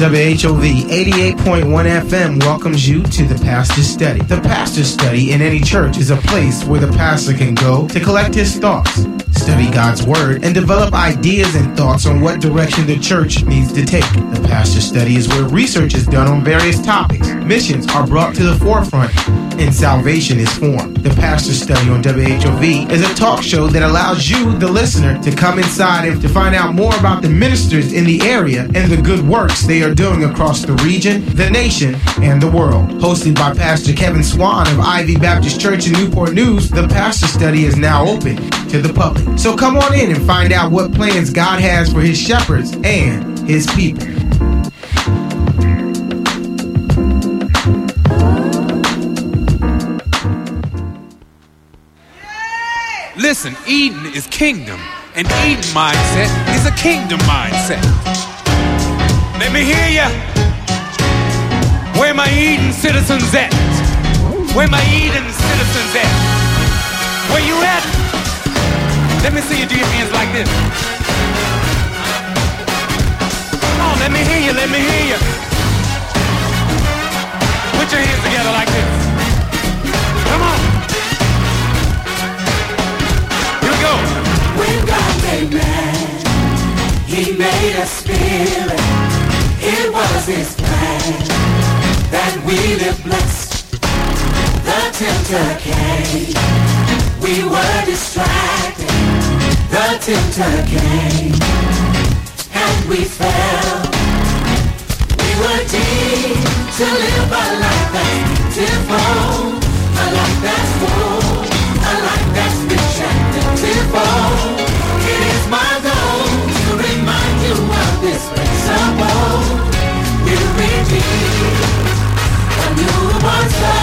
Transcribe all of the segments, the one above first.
WHOV 88.1 FM welcomes you to the Pastor's Study. The Pastor's Study in any church is a place where the pastor can go to collect his thoughts, study God's Word, and develop ideas and thoughts on what direction the church needs to take. The pastor Study is where research is done on various topics, missions are brought to the forefront, and salvation is formed. The pastor Study on WHOV is a talk show that allows you, the listener, to come inside and to find out more about the ministers in the area and the good works they are doing across the region, the nation, and the world. Hosted by Pastor Kevin Swann of Ivy Baptist Church in Newport News, the Pastor Study is now open to the public. So come on in and find out what plans God has for his shepherds and his people. Listen, Eden is kingdom, and Eden mindset is a kingdom mindset. Let me hear ya. Where my Eden citizens at? Where my Eden citizens at? Where you at? Let me see you do your hands like this. Come on, let me hear you, let me hear you. Put your hands together like this. Come on. Here we go. When God made man, He made a spirit. It was His plan that we live blessed. The tempter came. We were distracted. The tempter came. And we fell. We were deep to live a life that's beautiful. A life that's full. A life that's rich and beautiful. It is my goal to remind you of this principle. We're redeemed. A newborn soul.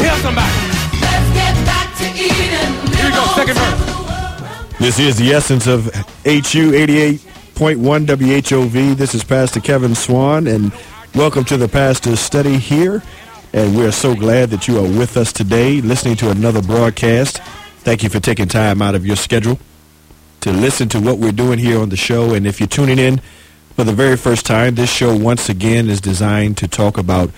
Tell somebody. Let's get back to Eden, Here we go, second verse. of the world. This is the essence of HU 88.1 WHOV. This is Pastor Kevin Swann, and welcome to the Pastor's Study here. And we're so glad that you are with us today, listening to another broadcast. Thank you for taking time out of your schedule to listen to what we're doing here on the show. And if you're tuning in for the very first time, this show once again is designed to talk about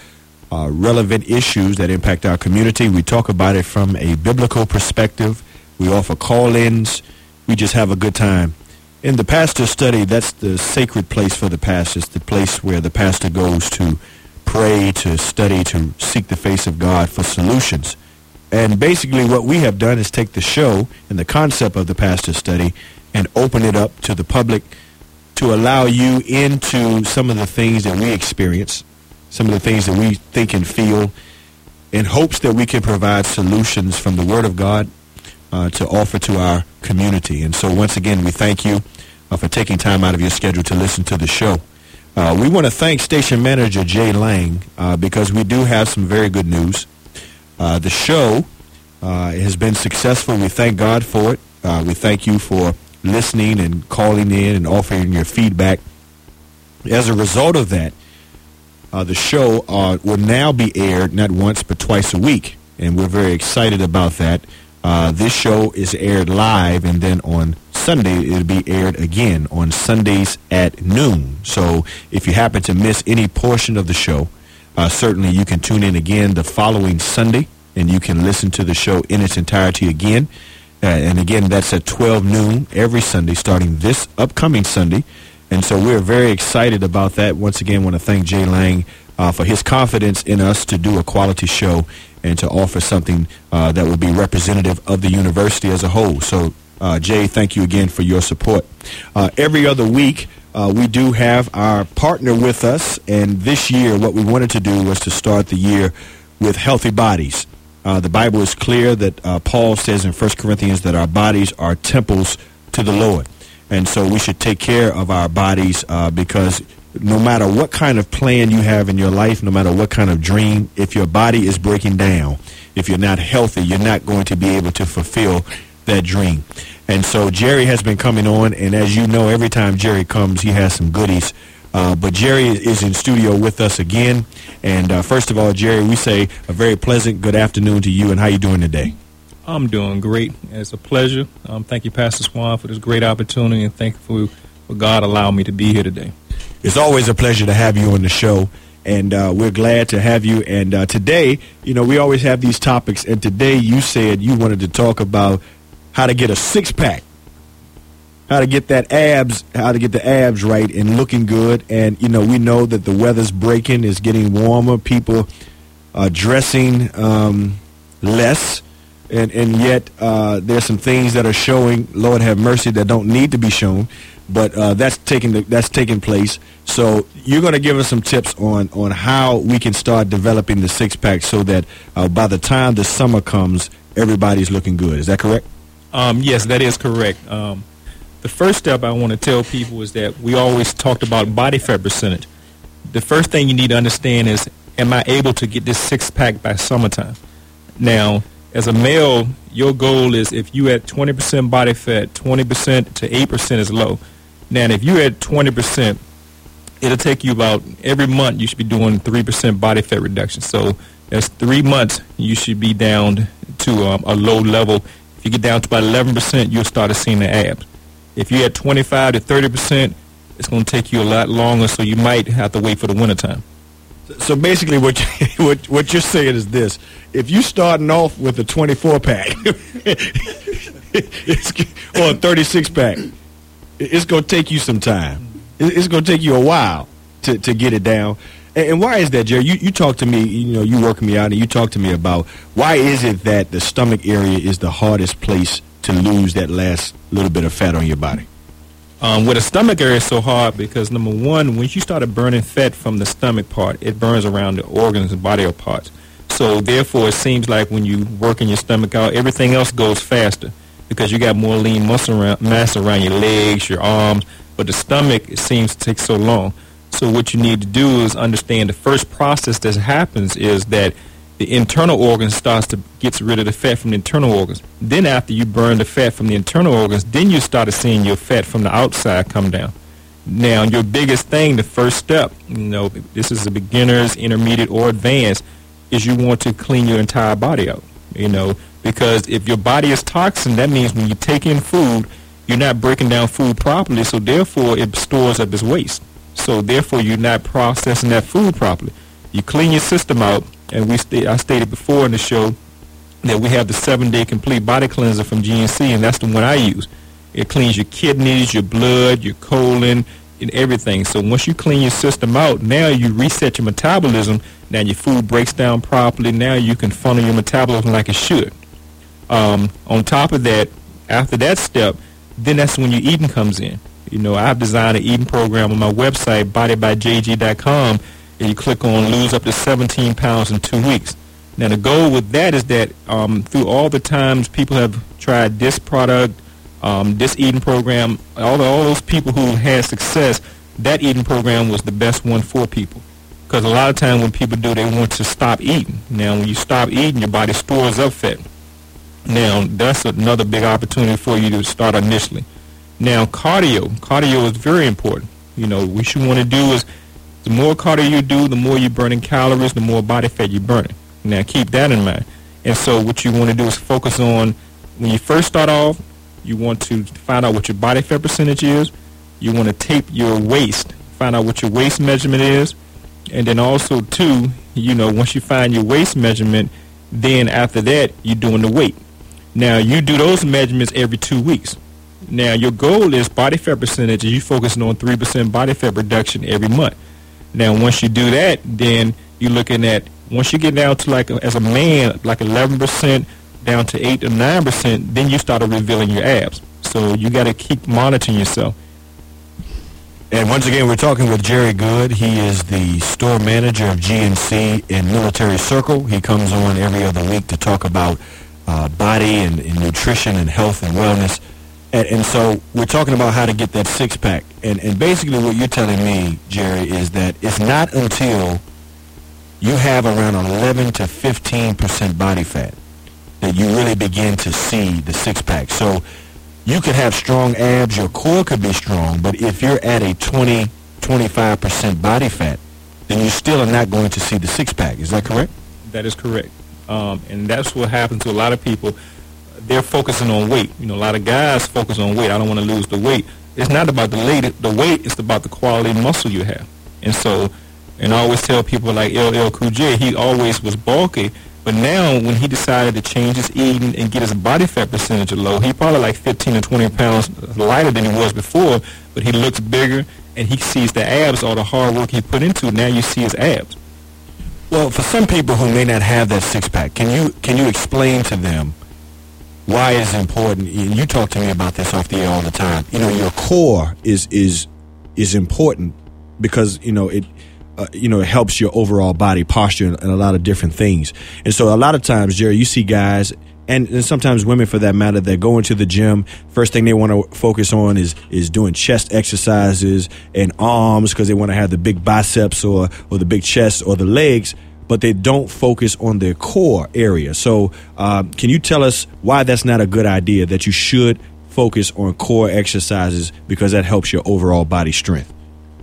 uh, relevant issues that impact our community. We talk about it from a biblical perspective. We offer call-ins. We just have a good time. In the pastor study, that's the sacred place for the pastor. It's the place where the pastor goes to pray, to study, to seek the face of God for solutions. And basically what we have done is take the show and the concept of the pastor study and open it up to the public to allow you into some of the things that we experience, some of the things that we think and feel, in hopes that we can provide solutions from the Word of God uh, to offer to our community. And so once again, we thank you uh, for taking time out of your schedule to listen to the show. Uh, we want to thank station manager Jay Lang uh, because we do have some very good news. Uh, the show uh, has been successful. We thank God for it. We thank you for listening and calling in and offering your feedback. As a result of that, uh, the show uh, will now be aired not once but twice a week, and we're very excited about that. Uh, this show is aired live, and then on Sunday it'll be aired again on Sundays at noon. So if you happen to miss any portion of the show, uh, certainly you can tune in again the following Sunday, and you can listen to the show in its entirety again. Uh, and again, that's at 12 noon every Sunday, starting this upcoming Sunday. And so we're very excited about that. Once again, want to thank Jay Lang uh, for his confidence in us to do a quality show and to offer something uh, that will be representative of the university as a whole. So, uh, Jay, thank you again for your support. Uh, every other week, uh, we do have our partner with us, and this year, what we wanted to do was to start the year with healthy bodies. Uh, the Bible is clear that Paul says in 1 Corinthians that our bodies are temples to the Lord. And so we should take care of our bodies uh, because no matter what kind of plan you have in your life, no matter what kind of dream, if your body is breaking down, if you're not healthy, you're not going to be able to fulfill that dream. And so Jerry has been coming on, and as you know, every time Jerry comes, he has some goodies Uh, but Jerry is in studio with us again. And uh, first of all, Jerry, we say a very pleasant good afternoon to you. And how you doing today? I'm doing great. It's a pleasure. Um, thank you, Pastor Swann, for this great opportunity, and thank you for, for God allowing me to be here today. It's always a pleasure to have you on the show and uh, we're glad to have you. And uh, today, you know, we always have these topics, and today you said you wanted to talk about how to get a six pack, how to get that abs, how to get the abs right and looking good. And you know, we know that the weather's breaking, it's getting warmer, people are dressing um, less. And, and yet uh, there's some things that are showing, Lord have mercy, that don't need to be shown but uh, that's taking the, that's taking place. So you're going to give us some tips on on how we can start developing the six pack so that uh, by the time the summer comes, everybody's looking good. Is that correct? Um, yes, that is correct. Um, the first step I want to tell people is that we always talked about body fat percentage. The first thing you need to understand is, am I able to get this six pack by summertime? Now, as a male, your goal is if you at 20% body fat, 20% to 8% is low. Now, if you're at 20%, it'll take you about every month you should be doing 3% body fat reduction. So that's three months you should be down to um, a low level. If you get down to about 11%, you'll start to see the abs. If you're at 25 to 30%, it's going to take you a lot longer, so you might have to wait for the wintertime. So basically, what, you, what what you're saying is this: if you're starting off with a 24 pack or a 36 pack, it's going to take you some time. It's going to take you a while to, to get it down. And, why is that, Jerry? You, you talk to me, you know, you work me out, and you talk to me about why is it that the stomach area is the hardest place to lose that last little bit of fat on your body? Um, with the stomach area so hard because number one, when you started burning fat from the stomach part, it burns around the organs and body parts. So therefore, it seems like when you working your stomach out, everything else goes faster because you got more lean muscle around, mass around your legs, your arms, but the stomach it seems to take so long. So what you need to do is understand the first process that happens is that the internal organs starts to gets rid of the fat from the internal organs. Then after you burn the fat from the internal organs, then you start seeing your fat from the outside come down. Now your biggest thing, the first step, you know, this is a beginner's, intermediate, or advanced, is you want to clean your entire body out. You know, because if your body is toxin, that means when you take in food, you're not breaking down food properly, so therefore it stores up as waste. So therefore you're not processing that food properly. You clean your system out, and we st- I stated before in the show that we have the seven-day complete body cleanser from GNC, and that's the one I use. It cleans your kidneys, your blood, your colon, and everything. So once you clean your system out, now you reset your metabolism. Now your food breaks down properly. Now you can funnel your metabolism like it should. Um, on top of that, after that step, then that's when your eating comes in. You know, I've designed an eating program on my website, bodybyjg.com, and you click on lose up to 17 pounds in two weeks. Now, the goal with that is that um, through all the times people have tried this product, um, this eating program, all, the, all those people who had success, that eating program was the best one for people. Because a lot of times when people do, they want to stop eating. Now, when you stop eating, your body stores up fat. Now, that's another big opportunity for you to start initially. Now, cardio. Cardio is very important. You know, what you want to do is the more cardio you do, the more you're burning calories, the more body fat you're burning. Now, keep that in mind. And so what you want to do is focus on, when you first start off, you want to find out what your body fat percentage is. You want to tape your waist, find out what your waist measurement is. And then also, too, you know, once you find your waist measurement, then after that, you're doing the weight. Now you do those measurements every two weeks. Now your goal is body fat percentage, and you focusing on three percent body fat reduction every month. Now once you do that, then you're looking at once you get down to like as a man like 11 percent down to eight or nine percent, then you start revealing your abs. So you got to keep monitoring yourself. And once again, we're talking with Jerry Good. He is the store manager of GNC in Military Circle. He comes on every other week to talk about uh, body and, and, nutrition and health and wellness. And, and, so we're talking about how to get that six pack. And, and basically what you're telling me, Jerry, is that it's not until you have around 11 to 15 percent body fat that you really begin to see the six pack. So you could have strong abs, your core could be strong, but if you're at a 20 25% body fat, then you still are not going to see the six pack. Is that correct? That is correct. Um, and that's what happens to a lot of people. They're focusing on weight. You know, a lot of guys focus on weight. I don't want to lose the weight. It's not about the weight. The weight. It's about the quality muscle you have. And so, and I always tell people like LL Cool J, he always was bulky, but now when he decided to change his eating and get his body fat percentage low, he probably like 15 or 20 pounds lighter than he was before, but he looks bigger and he sees the abs, all the hard work he put into it. Now you see his abs. Well, for some people who may not have that six pack, can you can you explain to them why it's important? And you talk to me about this off the air all the time. You know, your core is is is important because you know it. Uh, you know, it helps your overall body posture and, and a lot of different things. And so, a lot of times, Jerry, you see guys and, and, sometimes women for that matter that go into the gym first thing they want to focus on is is doing chest exercises and arms because they want to have the big biceps or or the big chest or the legs but they don't focus on their core area so uh, can you tell us why that's not a good idea that you should focus on core exercises because that helps your overall body strength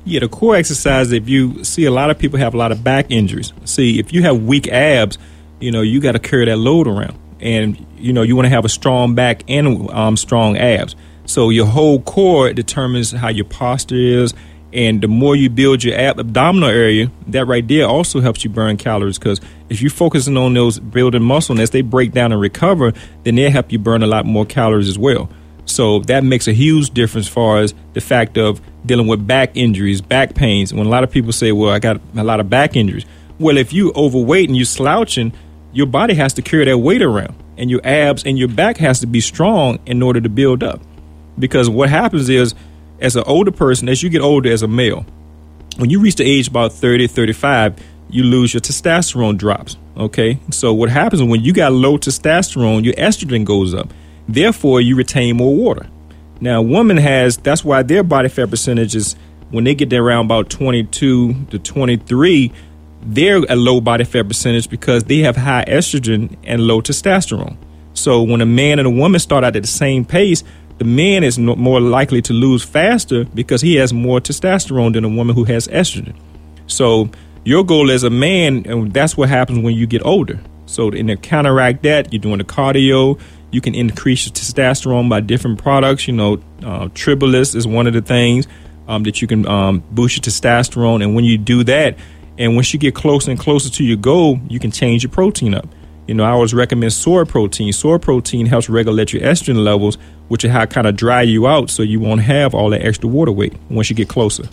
yeah, the core exercise, if you see a lot of people have a lot of back injuries. See, if you have weak abs, you know, you got to carry that load around and you know you want to have a strong back and um, strong abs. So your whole core determines how your posture is, and the more you build your ab- abdominal area, that right there also helps you burn calories. Because if you're focusing on those building muscle, and as they break down and recover, then they help you burn a lot more calories as well. So that makes a huge difference as far as the fact of dealing with back injuries, back pains. When a lot of people say, "Well, I got a lot of back injuries," well, if you overweight and you're slouching your body has to carry that weight around and your abs and your back has to be strong in order to build up because what happens is as an older person as you get older as a male when you reach the age about 30 35 you lose your testosterone drops okay? So what happens when you got low testosterone your estrogen goes up. Therefore you retain more water. Now a woman has that's why their body fat percentages when they get there around about 22 to 23 they're a low body fat percentage because they have high estrogen and low testosterone. So when a man and a woman start out at the same pace, the man is no, more likely to lose faster because he has more testosterone than a woman who has estrogen. So your goal as a man, and that's what happens when you get older. So in to counteract that, you're doing the cardio. You can increase your testosterone by different products. You know, uh, Tribulus is one of the things um, that you can um, boost your testosterone. And when you do that, and once you get closer and closer to your goal, you can change your protein up. You know, I always recommend soy protein. Soy protein helps regulate your estrogen levels, which is how it kind of dry you out so you won't have all that extra water weight once you get closer.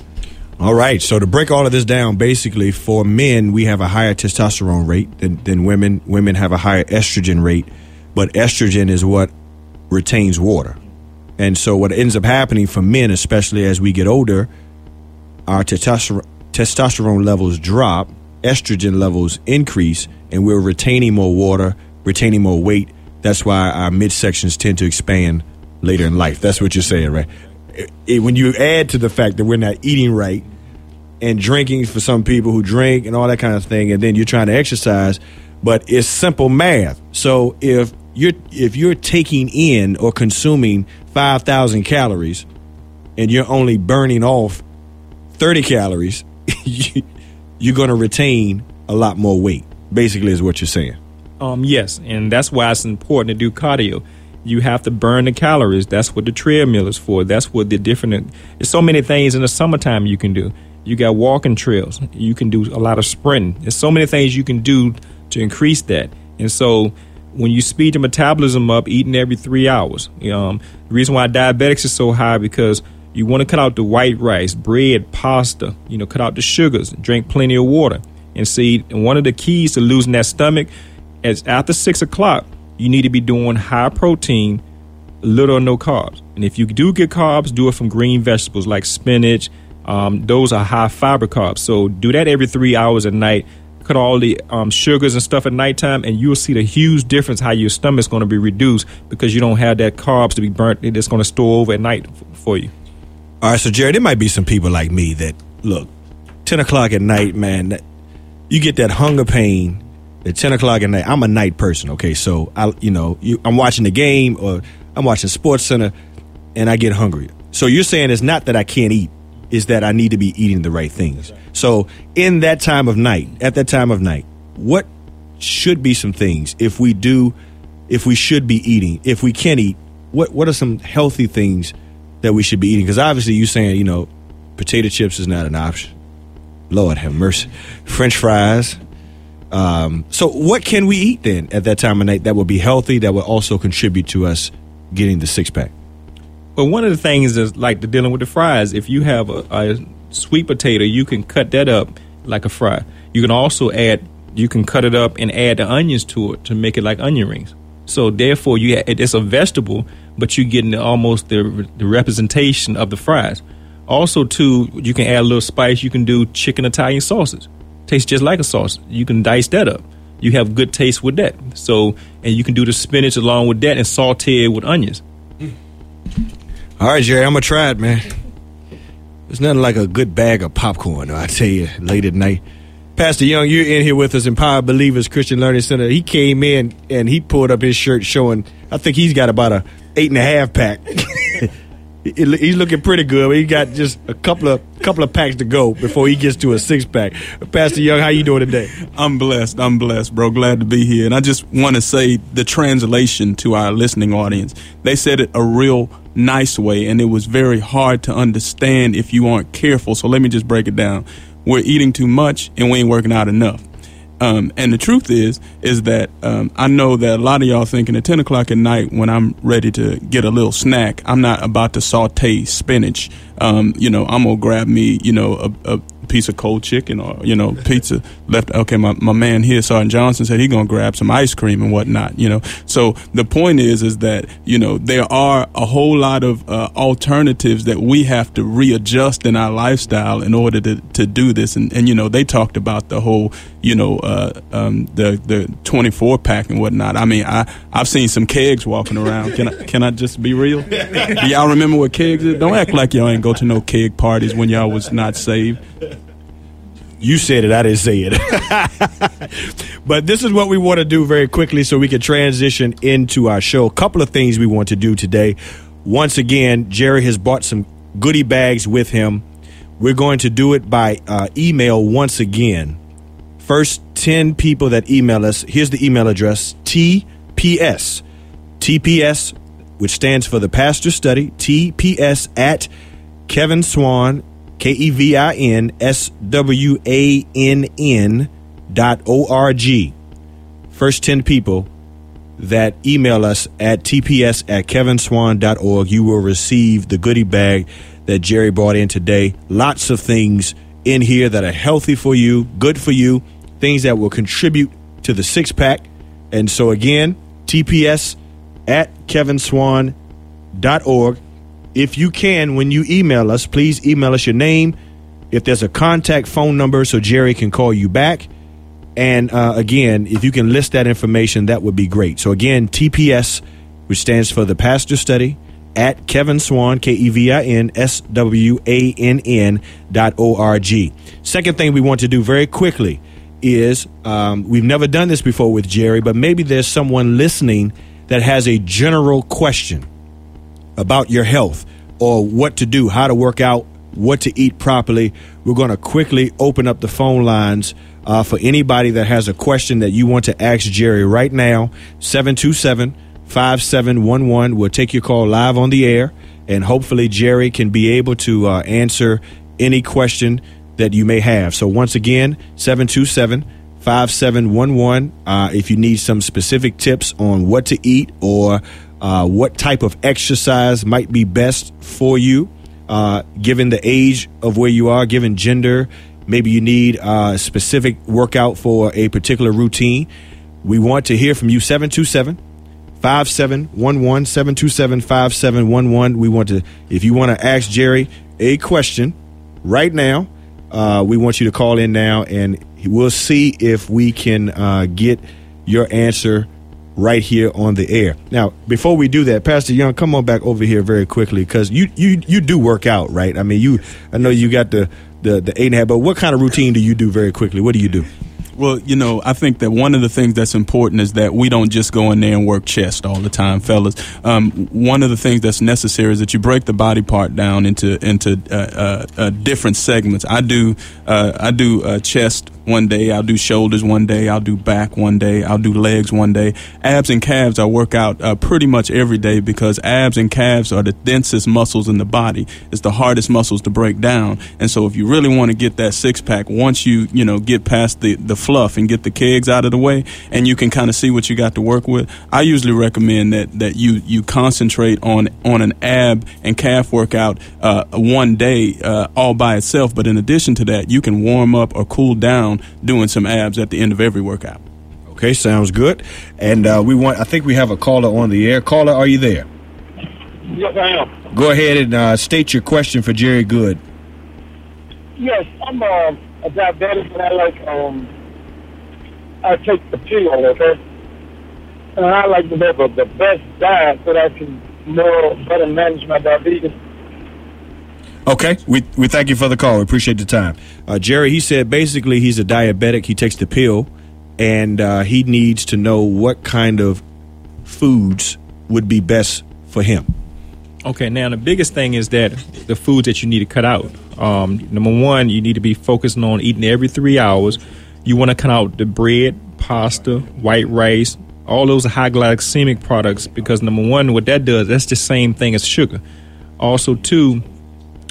All right. So to break all of this down, basically for men, we have a higher testosterone rate than, than women. Women have a higher estrogen rate, but estrogen is what retains water. And so what ends up happening for men, especially as we get older, our testosterone testosterone levels drop, estrogen levels increase, and we're retaining more water, retaining more weight. That's why our midsections tend to expand later in life. That's what you're saying, right? It, it, when you add to the fact that we're not eating right and drinking for some people who drink and all that kind of thing, and then you're trying to exercise, but it's simple math. So if you're if you're taking in or consuming five thousand calories and you're only burning off thirty calories, you're going to retain a lot more weight. Basically, is what you're saying. Um, yes, and that's why it's important to do cardio. You have to burn the calories. That's what the treadmill is for. That's what the different. There's so many things in the summertime you can do. You got walking trails. You can do a lot of sprinting. There's so many things you can do to increase that. And so when you speed your metabolism up, eating every three hours. Um, the reason why diabetics is so high because you want to cut out the white rice, bread, pasta, you know, cut out the sugars, drink plenty of water. And see, one of the keys to losing that stomach is after six o'clock, you need to be doing high protein, little or no carbs. And if you do get carbs, do it from green vegetables like spinach. Um, those are high fiber carbs. So do that every three hours at night. Cut all the um, sugars and stuff at nighttime, and you'll see the huge difference how your stomach's going to be reduced because you don't have that carbs to be burnt. It's going to store over at night for you. All right, so Jerry, there might be some people like me that look, ten o'clock at night, man. You get that hunger pain at ten o'clock at night. I'm a night person, okay? So I, you know, you, I'm watching the game or I'm watching Sports Center, and I get hungry. So you're saying it's not that I can't eat, is that I need to be eating the right things. So, in that time of night, at that time of night, what should be some things if we do, if we should be eating, if we can eat, what what are some healthy things that we should be eating? Because obviously, you're saying you know, potato chips is not an option. Lord have mercy. French fries. Um, so, what can we eat then at that time of night that will be healthy, that will also contribute to us getting the six pack? Well, one of the things is like the dealing with the fries. If you have a, a sweet potato, you can cut that up like a fry. You can also add, you can cut it up and add the onions to it to make it like onion rings. So therefore, you it's a vegetable, but you're getting almost the the representation of the fries. Also, too, you can add a little spice. You can do chicken Italian sausage. Tastes just like a sauce. You can dice that up. You have good taste with that. So, and you can do the spinach along with that and saute it with onions. Hmm. All right, Jerry, I'm gonna try it, man. There's nothing like a good bag of popcorn, I tell you, late at night. Pastor Young, you're in here with us, Empowered Believers Christian Learning Center. He came in and he pulled up his shirt showing, I think he's got about a eight and a half pack. he's looking pretty good. but He got just a couple of couple of packs to go before he gets to a six pack. Pastor Young, how you doing today? I'm blessed. I'm blessed, bro. Glad to be here. And I just want to say the translation to our listening audience. They said it a real nice way, and it was very hard to understand if you aren't careful. So let me just break it down. We're eating too much, and we ain't working out enough. Um, and the truth is, is that um, I know that a lot of y'all thinking at 10 o'clock at night when I'm ready to get a little snack, I'm not about to saute spinach. Um, you know, I'm going to grab me, you know, a, a piece of cold chicken or you know pizza left okay my, my man here sergeant johnson said he gonna grab some ice cream and whatnot you know. So the point is is that you know there are a whole lot of uh, alternatives that we have to readjust in our lifestyle in order to, to do this. And, and you know they talked about the whole you know uh, um, the the 24 pack and whatnot. I mean i i've seen some kegs walking around. Can i can i just be real? Y'all remember what kegs is? Don't act like y'all ain't go to no keg parties when y'all was not saved you said it, I didn't say it. but this is what we want to do very quickly so we can transition into our show. A couple of things we want to do today. Once again, Jerry has bought some goodie bags with him. We're going to do it by uh, email once again. First 10 people that email us, here's the email address TPS. TPS, which stands for the Pastor Study, TPS at Kevin Swann K E V I N S W A N N dot O R G. First 10 people that email us at tps at kevinswann.org, you will receive the goodie bag that Jerry brought in today. Lots of things in here that are healthy for you, good for you, things that will contribute to the six pack. And so, again, tps at kevinswann.org if you can, when you email us, please email us your name. If there's a contact phone number so Jerry can call you back. And uh, again, if you can list that information, that would be great. So again, TPS, which stands for the Pastor Study, at Kevin Swann, K E V I N S W A N N dot O R G. Second thing we want to do very quickly is um, we've never done this before with Jerry, but maybe there's someone listening that has a general question about your health or what to do, how to work out, what to eat properly, we're going to quickly open up the phone lines uh, for anybody that has a question that you want to ask Jerry right now. 727 5711. We'll take your call live on the air, and hopefully, Jerry can be able to uh, answer any question that you may have. So, once again, 727 5711. Uh, if you need some specific tips on what to eat or uh, what type of exercise might be best for you, uh, given the age of where you are, given gender. Maybe you need uh, a specific workout for a particular routine. We want to hear from you 727 5711 727 5711. We want to, if you want to ask Jerry a question right now, uh, we want you to call in now and we'll see if we can uh, get your answer right here on the air. Now, before we do that, Pastor Young, come on back over here very quickly because you you you do work out, right? I mean, you I know you got the the the eight and a half, but what kind of routine do you do very quickly? What do you do? Well, you know, I think that one of the things that's important is that we don't just go in there and work chest all the time, fellas. Um, one of the things that's necessary is that you break the body part down into into uh, uh, uh, different segments. I do uh, I do uh, chest one day, I'll do shoulders one day, I'll do back one day, I'll do legs one day. Abs and calves I work out uh, pretty much every day because abs and calves are the densest muscles in the body. It's the hardest muscles to break down. And so if you really want to get that six pack, once you, you know, get past the, the fluff and get the kegs out of the way and you can kind of see what you got to work with, I usually recommend that, that you, you concentrate on, on an ab and calf workout uh, one day uh, all by itself. But in addition to that, you can warm up or cool down doing some abs at the end of every workout. Okay, sounds good. And uh, we want. I think we have a caller on the air. Caller, are you there? Yes, I am. Go ahead and uh, state your question for Jerry Good. Yes, I'm uh, a diabetic, and I like um, I take the pill, okay, and I like to have a, the best diet so that I can more better manage my diabetes. Okay, we we thank you for the call. We appreciate the time. Uh, Jerry, he said basically he's a diabetic. He takes the pill, and uh, he needs to know what kind of foods would be best for him. Okay, now the biggest thing is that the foods that you need to cut out. Um, number one, you need to be focusing on eating every three hours. You want to cut out the bread, pasta, white rice, all those high glycemic products because number one, what that does, that's the same thing as sugar. Also, two,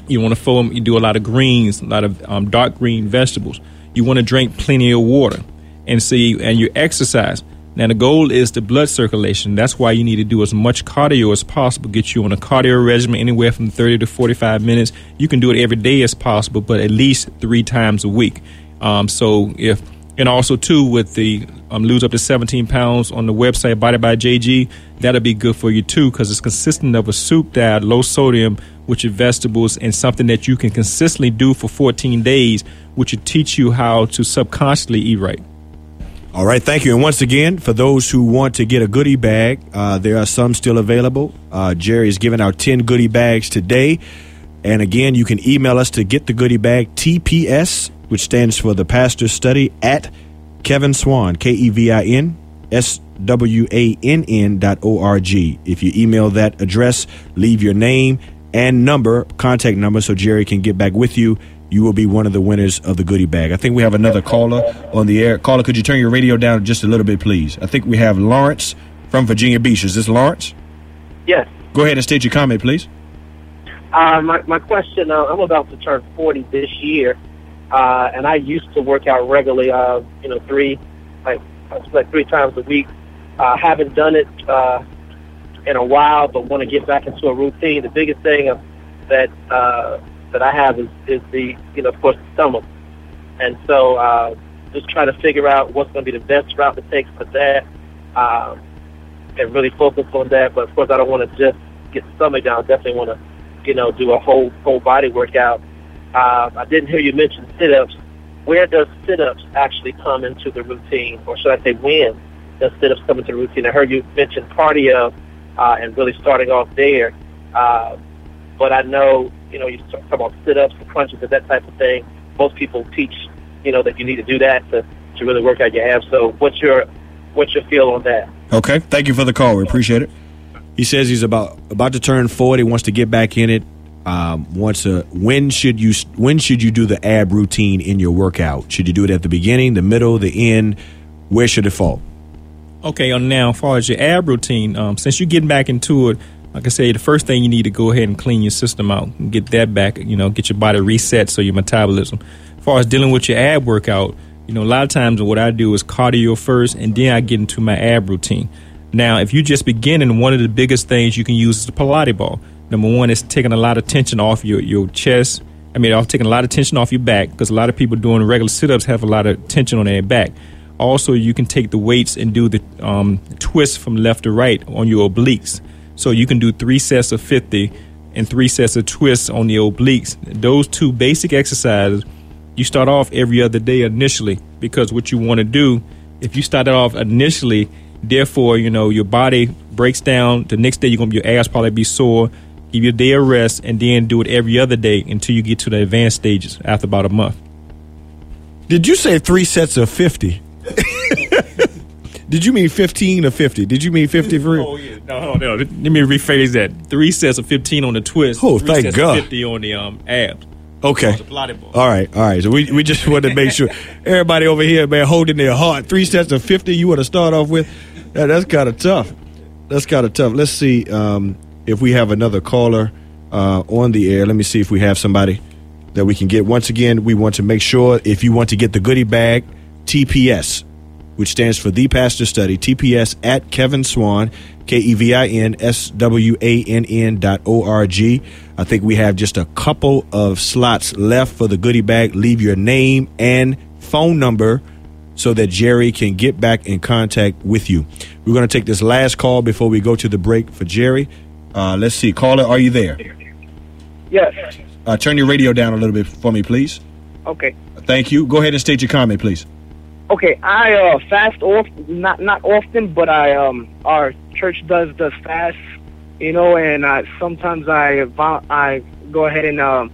you want to foam, you do a lot of greens, a lot of um, dark green vegetables. You want to drink plenty of water, and see, and you exercise. Now the goal is the blood circulation. That's why you need to do as much cardio as possible. Get you on a cardio regimen anywhere from 30 to 45 minutes. You can do it every day as possible, but at least three times a week. Um, so if and also too with the um, lose up to 17 pounds on the website Body by JG, that'll be good for you too because it's consistent of a soup diet, low sodium, with your vegetables, and something that you can consistently do for 14 days, which will teach you how to subconsciously eat right. All right, thank you. And once again, for those who want to get a goodie bag, uh, there are some still available. Uh, Jerry is giving out 10 goodie bags today. And again, you can email us to get the goodie bag, TPS, which stands for the Pastor Study, at Kevin Swann, K E V I N S W A N N dot O R G. If you email that address, leave your name and number, contact number, so Jerry can get back with you you will be one of the winners of the goodie bag. I think we have another caller on the air. Caller, could you turn your radio down just a little bit, please? I think we have Lawrence from Virginia Beach. Is this Lawrence? Yes. Go ahead and state your comment, please. Uh, my, my question, uh, I'm about to turn 40 this year, uh, and I used to work out regularly, uh, you know, three, like, like three times a week. Uh, haven't done it uh, in a while, but want to get back into a routine. The biggest thing that uh, that I have is, is the, you know, of course, the stomach. And so uh, just trying to figure out what's going to be the best route to take for that um, and really focus on that. But, of course, I don't want to just get the stomach down. I definitely want to, you know, do a whole whole body workout. Uh, I didn't hear you mention sit-ups. Where does sit-ups actually come into the routine? Or should I say when does sit-ups come into the routine? I heard you mention cardio uh, and really starting off there. Uh, but I know, you know, you talk about sit-ups and crunches and that type of thing. Most people teach, you know, that you need to do that to, to really work out your abs. So what's your what's your feel on that? Okay, thank you for the call. We appreciate it. He says he's about about to turn forty. Wants to get back in it. Um, wants to. When should you when should you do the ab routine in your workout? Should you do it at the beginning, the middle, the end? Where should it fall? Okay, on now, as far as your ab routine, um, since you're getting back into it, like I say, the first thing you need to go ahead and clean your system out and get that back, you know, get your body reset so your metabolism. As far as dealing with your ab workout, you know, a lot of times what I do is cardio first and then I get into my ab routine. Now, if you just beginning, one of the biggest things you can use is the Pilates ball. Number one it's taking a lot of tension off your, your chest. I mean, off taking a lot of tension off your back because a lot of people doing regular sit-ups have a lot of tension on their back. Also, you can take the weights and do the um, twist from left to right on your obliques. So you can do three sets of 50 and three sets of twists on the obliques. Those two basic exercises, you start off every other day initially because what you want to do, if you start off initially, therefore, you know, your body breaks down. The next day, you're going to be your ass probably be sore. Give you a day of rest and then do it every other day until you get to the advanced stages after about a month. Did you say three sets of 50? Did you mean 15 or 50? Did you mean 50 for real? Oh yeah, no, no, no. Let me rephrase that. Three sets of fifteen on the twist. Oh, three thank sets God. Of Fifty on the um abs. Okay. The Pilates ball. All right, all right. So we, we just wanted to make sure everybody over here, man, holding their heart. Three sets of 50 you want to start off with? That's kind of tough. That's kind of tough. Let's see um, if we have another caller uh, on the air. Let me see if we have somebody that we can get. Once again, we want to make sure if you want to get the goodie bag, TPS, which stands for The Pastor Study, TPS at Kevin Swann, K E V I N S W A N N dot O R G. I think we have just a couple of slots left for the goodie bag. Leave your name and phone number so that Jerry can get back in contact with you. We're going to take this last call before we go to the break for Jerry. Uh, let's see. Caller, are you there? Yes. Uh, turn your radio down a little bit for me, please. Okay. Thank you. Go ahead and state your comment, please. Okay, I uh, fast off not not often, but I um our church does does fast, you know, and uh, sometimes I I go ahead and um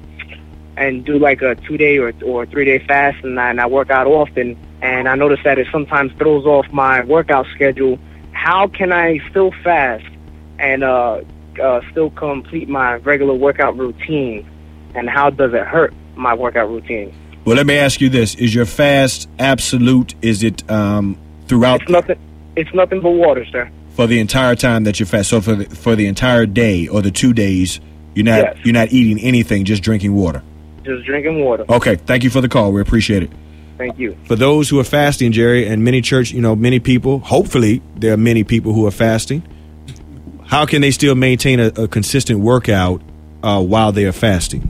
and do like a two day or or three day fast, and I, and I work out often, and I notice that it sometimes throws off my workout schedule. How can I still fast and uh, uh still complete my regular workout routine, and how does it hurt my workout routine? Well, let me ask you this: Is your fast absolute? Is it um, throughout It's nothing. It's nothing but water, sir. for the entire time that you're fast? So for the, for the entire day or the two days, you're not Yes. you're not eating anything, just drinking water. Just drinking water. Okay, thank you for the call. We appreciate it. Thank you. For those who are fasting, Jerry, and many church, you know, many people. Hopefully, there are many people who are fasting. How can they still maintain a, a consistent workout uh, while they are fasting?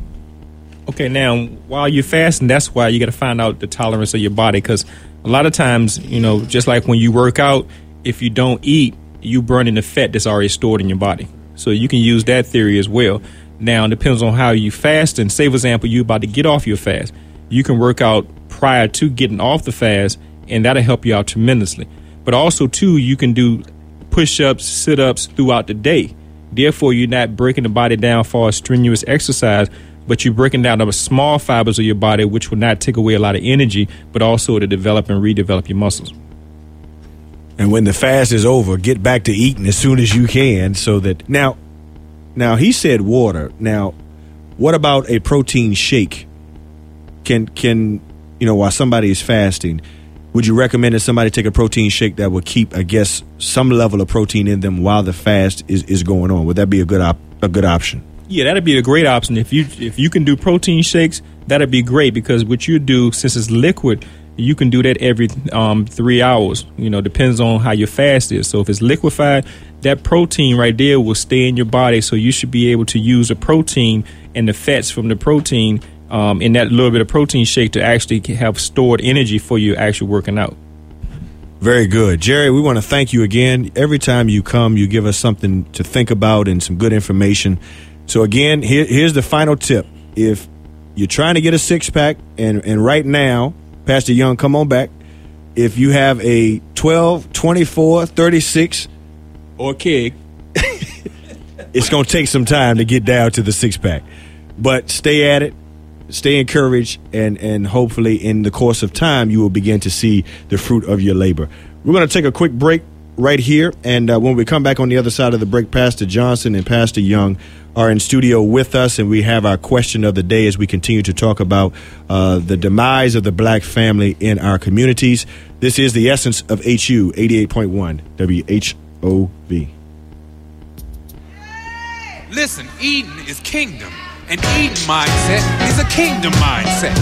Okay, now while you're fasting, that's why you got to find out the tolerance of your body because a lot of times, you know, just like when you work out, if you don't eat, you burning the fat that's already stored in your body. So you can use that theory as well. Now it depends on how you fast. And say, for example, you about to get off your fast, you can work out prior to getting off the fast, and that'll help you out tremendously. But also, too, you can do push-ups, sit-ups throughout the day. Therefore, you're not breaking the body down for a strenuous exercise, but you're breaking down the small fibers of your body, which will not take away a lot of energy, but also to develop and redevelop your muscles. And when the fast is over, get back to eating as soon as you can so that now now he said water. Now, what about a protein shake? Can can you know while somebody is fasting, would you recommend that somebody take a protein shake that will keep I guess some level of protein in them while the fast is, is going on? Would that be a good op- a good option? Yeah, that'd be a great option. If you if you can do protein shakes, that'd be great because what you do since it's liquid, you can do that every um, three hours. You know, depends on how your fast is. So if it's liquefied, that protein right there will stay in your body. So you should be able to use the protein and the fats from the protein um, in that little bit of protein shake to actually have stored energy for you actually working out. Very good. Jerry, we want to thank you again. Every time you come, you give us something to think about and some good information. So, again, here, here's the final tip. If you're trying to get a six pack, and, and right now, Pastor Young, come on back. If you have a 12, 24, 36, Or keg. it's going to take some time to get down to the six pack. But stay at it, stay encouraged, and, and hopefully in the course of time, you will begin to see the fruit of your labor. We're going to take a quick break right here. And uh, when we come back on the other side of the break, Pastor Johnson and Pastor Young are in studio with us, and we have our question of the day as we continue to talk about uh, the demise of the black family in our communities. This is the essence of HU 88.1 WHOV. Listen, Eden is kingdom, and Eden mindset is a kingdom mindset.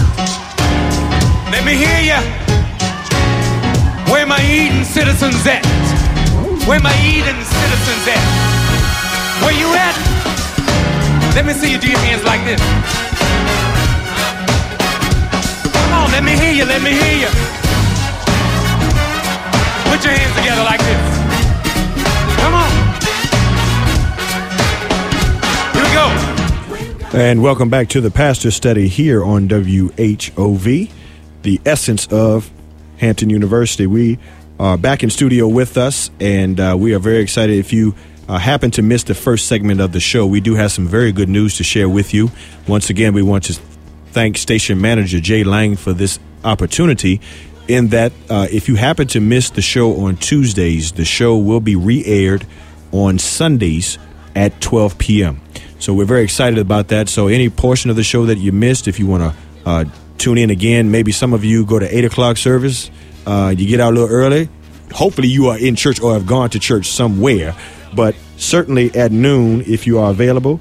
Let me hear ya. Where my Eden citizens at? Where my Eden citizens at? Where you at? Let me see you do your hands like this. Come on, let me hear you, let me hear you. Put your hands together like this. Come on. Here we go. And welcome back to the Pastor Study here on WHOV, the essence of Hampton University. We are back in studio with us, and uh, we are very excited. If you uh, happen to miss the first segment of the show, we do have some very good news to share with you. Once again, we want to thank station manager Jay Lang for this opportunity. In that, uh, if you happen to miss the show on Tuesdays, the show will be re aired on Sundays at 12 p.m. So we're very excited about that. So any portion of the show that you missed, if you want to uh, tune in again, maybe some of you go to 8 o'clock service, uh, you get out a little early. Hopefully you are in church or have gone to church somewhere. But certainly at noon, if you are available,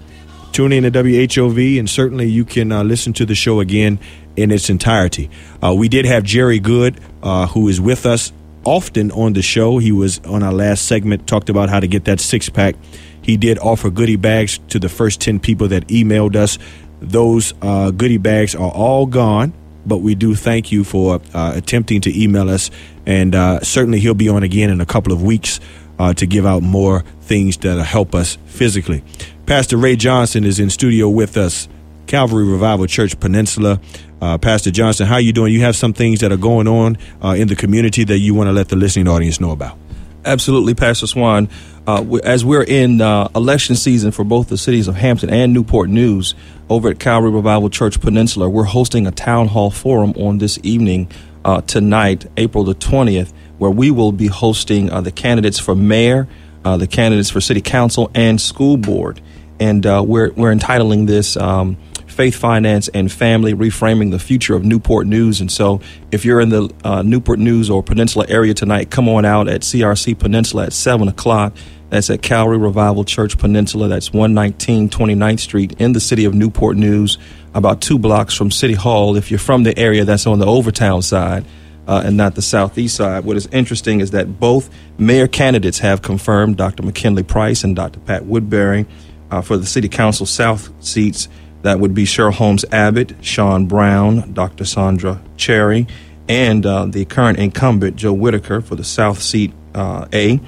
tune in to WHOV, and certainly you can uh, listen to the show again in its entirety. Uh, we did have Jerry Good, uh, who is with us often on the show. He was on our last segment, talked about how to get that six pack. He did offer goodie bags to the first 10 people that emailed us. Those uh, goodie bags are all gone, but we do thank you for uh, attempting to email us. And uh, certainly he'll be on again in a couple of weeks uh, to give out more things that'll help us physically. Pastor Ray Johnson is in studio with us, Calvary Revival Church Peninsula. Uh, Pastor Johnson, how are you doing? You have some things that are going on uh, in the community that you want to let the listening audience know about. Absolutely, Pastor Swann. Uh, as we're in uh, election season for both the cities of Hampton and Newport News, over at Calvary Revival Church Peninsula, we're hosting a town hall forum on this evening uh, tonight, April the 20th, where we will be hosting uh, the candidates for mayor, uh, the candidates for city council, and school board. And uh, we're, we're entitling this. Um, faith, finance, and family, reframing the future of Newport News. And so, if you're in the uh, Newport News or Peninsula area tonight, come on out at CRC Peninsula at 7 o'clock. That's at Calvary Revival Church Peninsula. That's 119 29th Street in the city of Newport News, about two blocks from City Hall. If you're from the area, that's on the Overtown side. Uh, and not the southeast side. What is interesting is that both mayor candidates have confirmed Dr. McKinley Price and Dr. Pat Woodbury uh, for the City Council South seats. That would be Cheryl Holmes Abbott, Sean Brown, Dr. Sandra Cherry, and uh, the current incumbent, Joe Whitaker, for the South Seat uh, A.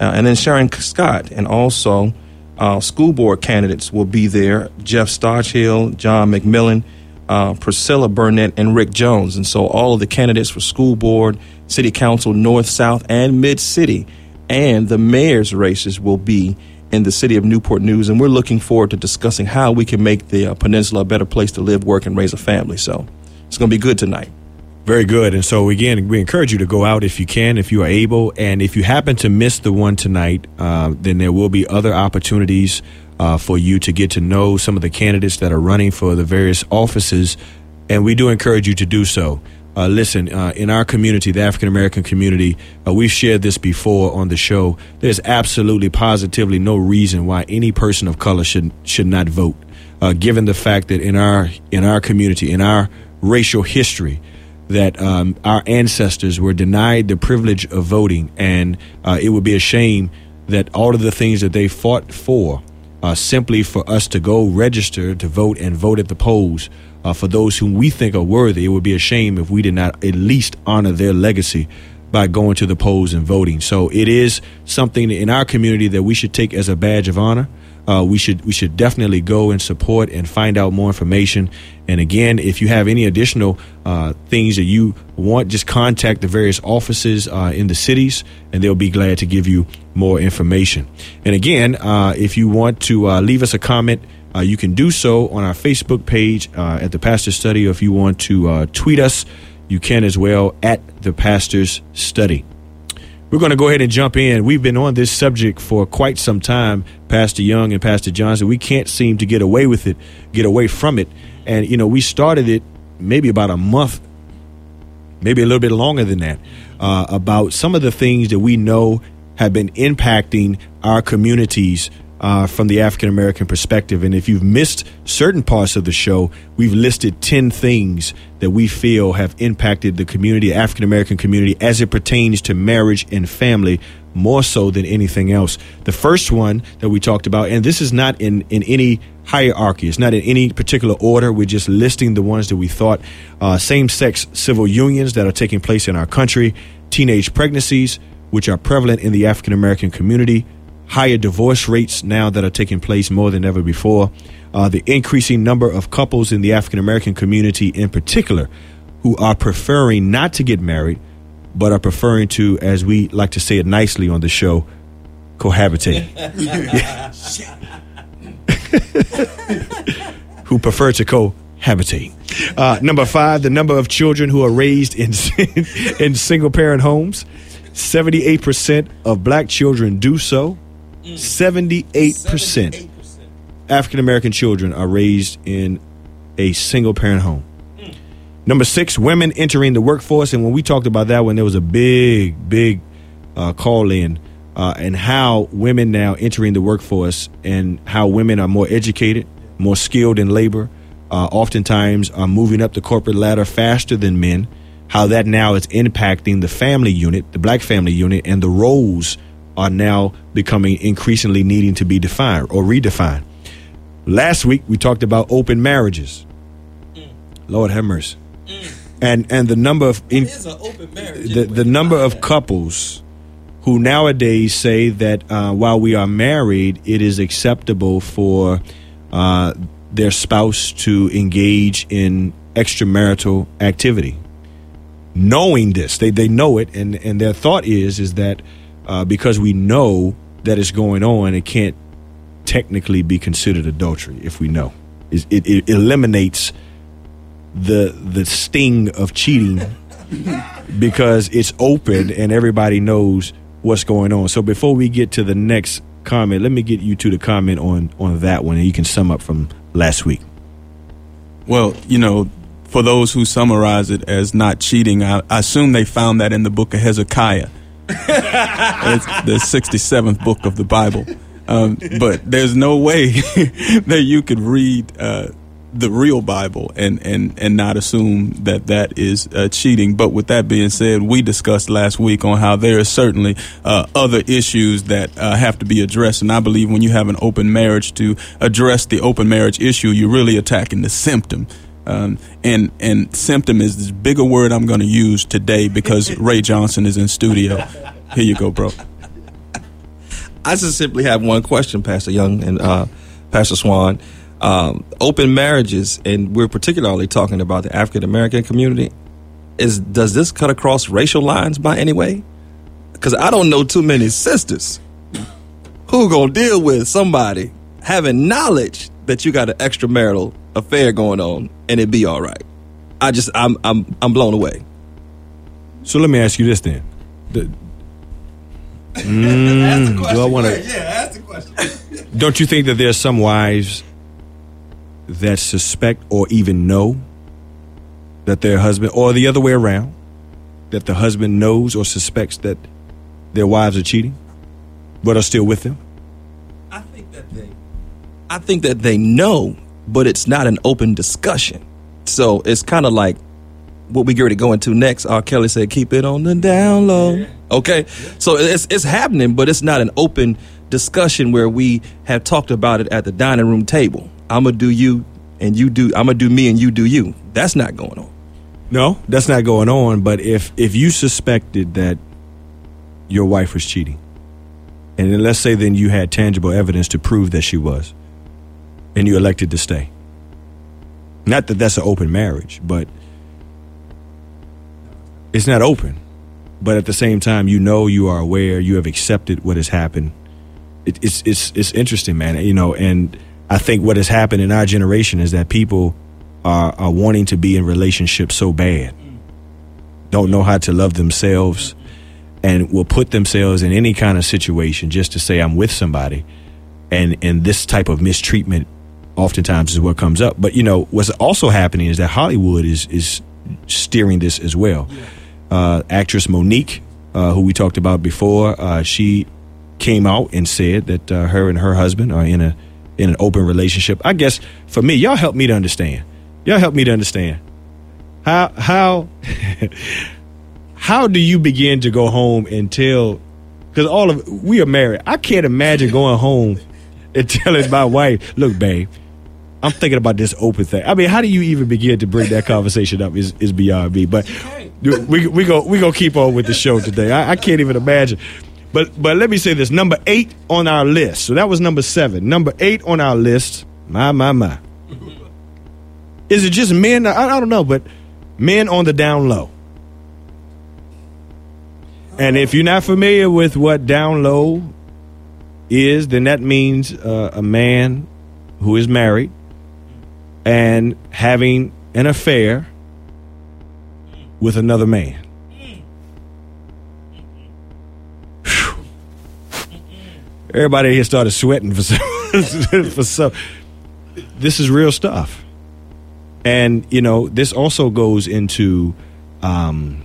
Uh, and then Sharon Scott, and also uh, school board candidates will be there Jeff Stodghill, John McMillan, uh, Priscilla Burnett, and Rick Jones. And so all of the candidates for school board, city council, north, south, and mid city, and the mayor's races will be in the city of Newport News, and we're looking forward to discussing how we can make the uh, peninsula a better place to live, work, and raise a family. So it's going to be good tonight. Very good. And so, again, we encourage you to go out if you can, if you are able. And if you happen to miss the one tonight, uh, then there will be other opportunities uh, for you to get to know some of the candidates that are running for the various offices. And we do encourage you to do so. Uh, listen, uh, in our community, the African American community, uh, we've shared this before on the show. There's absolutely, positively no reason why any person of color should should not vote. Uh, given the fact that in our in our community, in our racial history, that um, our ancestors were denied the privilege of voting, and uh, it would be a shame that all of the things that they fought for, uh, simply for us to go register to vote and vote at the polls uh, for those whom we think are worthy. It would be a shame if we did not at least honor their legacy by going to the polls and voting. So it is something in our community that we should take as a badge of honor. Uh, we should we should definitely go and support and find out more information. And again, if you have any additional uh, things that you want, just contact the various offices uh, in the cities, and they'll be glad to give you more information. And again, uh, if you want to uh, leave us a comment uh, you can do so on our Facebook page at the Pastor's Study, or if you want to tweet us, you can as well at the Pastor's Study. We're going to go ahead and jump in. We've been on this subject for quite some time, Pastor Young and Pastor Johnson. We can't seem to get away with it, get away from it. And, you know, we started it maybe about a month, maybe a little bit longer than that, uh, about some of the things that we know have been impacting our communities uh, from the African American perspective. And if you've missed certain parts of the show, we've listed 10 things that we feel have impacted the community, African American community, as it pertains to marriage and family more so than anything else. The first one that we talked about, and this is not in, in any hierarchy, it's not in any particular order. We're just listing the ones that we thought uh, same sex civil unions that are taking place in our country, teenage pregnancies, which are prevalent in the African American community higher divorce rates now that are taking place more than ever before, uh, the increasing number of couples in the African American community in particular who are preferring not to get married, but are preferring to, as we like to say it nicely on the show, cohabitate. who prefer to cohabitate. Uh, number five, the number of children who are raised in in single parent homes. Seventy eight percent of black children do so. Seventy eight percent African American children are raised in a single parent home. Number six, women entering the workforce. And when we talked about that one, there was a big, big uh, call in uh, and how women now entering the workforce and how women are more educated, more skilled in labor, uh, oftentimes are moving up the corporate ladder faster than men. How that now is impacting the family unit, the black family unit, and the roles are now becoming increasingly needing to be defined or redefined. Last week we talked about open marriages. Lord have mercy. And and the number of in, the the number of couples who nowadays say that uh, while we are married, it is acceptable for uh, their spouse to engage in extramarital activity. Knowing this, they, they know it, and, and their thought is is that uh, because we know that it's going on, it can't technically be considered adultery if we know. It, it, it eliminates the the sting of cheating because it's open and everybody knows what's going on. So before we get to the next comment, let me get you to the comment on on that one, and you can sum up from last week. Well, you know, for those who summarize it as not cheating, I, I assume they found that in the book of Hezekiah. It's the 67th book of the Bible. Um, but there's no way that you could read uh, the real Bible and, and, and not assume that that is uh, cheating. But with that being said, we discussed last week on how there are certainly uh, other issues that uh, have to be addressed. And I believe when you have an open marriage to address the open marriage issue, you're really attacking the symptom. Um, and and symptom is this bigger word I'm going to use today because Ray Johnson is in studio. Here you go, bro. I just simply have one question, Pastor Young and uh, Pastor Swann. Um, open marriages, and we're particularly talking about the African American community. Is does this cut across racial lines by any way? Because I don't know too many sisters who gonna deal with somebody having knowledge that you got an extramarital affair going on, and it be all right. I just I'm I'm I'm blown away. So let me ask you this then. The, Mm, do I want to? Yeah, ask the question. Don't you think that there's some wives that suspect or even know that their husband, or the other way around, that the husband knows or suspects that their wives are cheating, but are still with them? I think that they I think that they know, but it's not an open discussion. So it's kind of like what we get ready to go into next. R. Kelly said, "Keep it on the down low." Okay, so it's it's happening, but it's not an open discussion where we have talked about it at the dining room table. I'm gonna do you, and you do. I'm gonna do me, and you do you. That's not going on. No, that's not going on. But if if you suspected that your wife was cheating, and then let's say then you had tangible evidence to prove that she was, and you elected to stay. Not that that's an open marriage, but it's not open. But at the same time, you know, you are aware, you have accepted what has happened. It, it's it's it's interesting, man. You know, and I think what has happened in our generation is that people are are wanting to be in relationships so bad, don't know how to love themselves, and will put themselves in any kind of situation just to say I'm with somebody, and and this type of mistreatment oftentimes is what comes up. But you know, what's also happening is that Hollywood is is steering this as well. Uh, actress Mo'Nique, uh, who we talked about before, uh, she came out and said that uh, her and her husband are in a in an open relationship. I guess for me, y'all help me to understand. Y'all help me to understand how how how do you begin to go home and tell? Because all of we are married. I can't imagine going home and telling my wife, "Look, babe." I'm thinking about this open thing. I mean, how do you even begin to bring that conversation up? Is is beyond me. But we we go we go keep on with the show today. I, I can't even imagine. But but let me say this: number eight on our list. So that was number seven. Number eight on our list. My my my. Is it just men? I, I don't know, but men on the down low. And if you're not familiar with what down low is, then that means uh, a man who is married and having an affair with another man. Phew. Everybody here started sweating for some, for some. This is real stuff, and you know this also goes into um,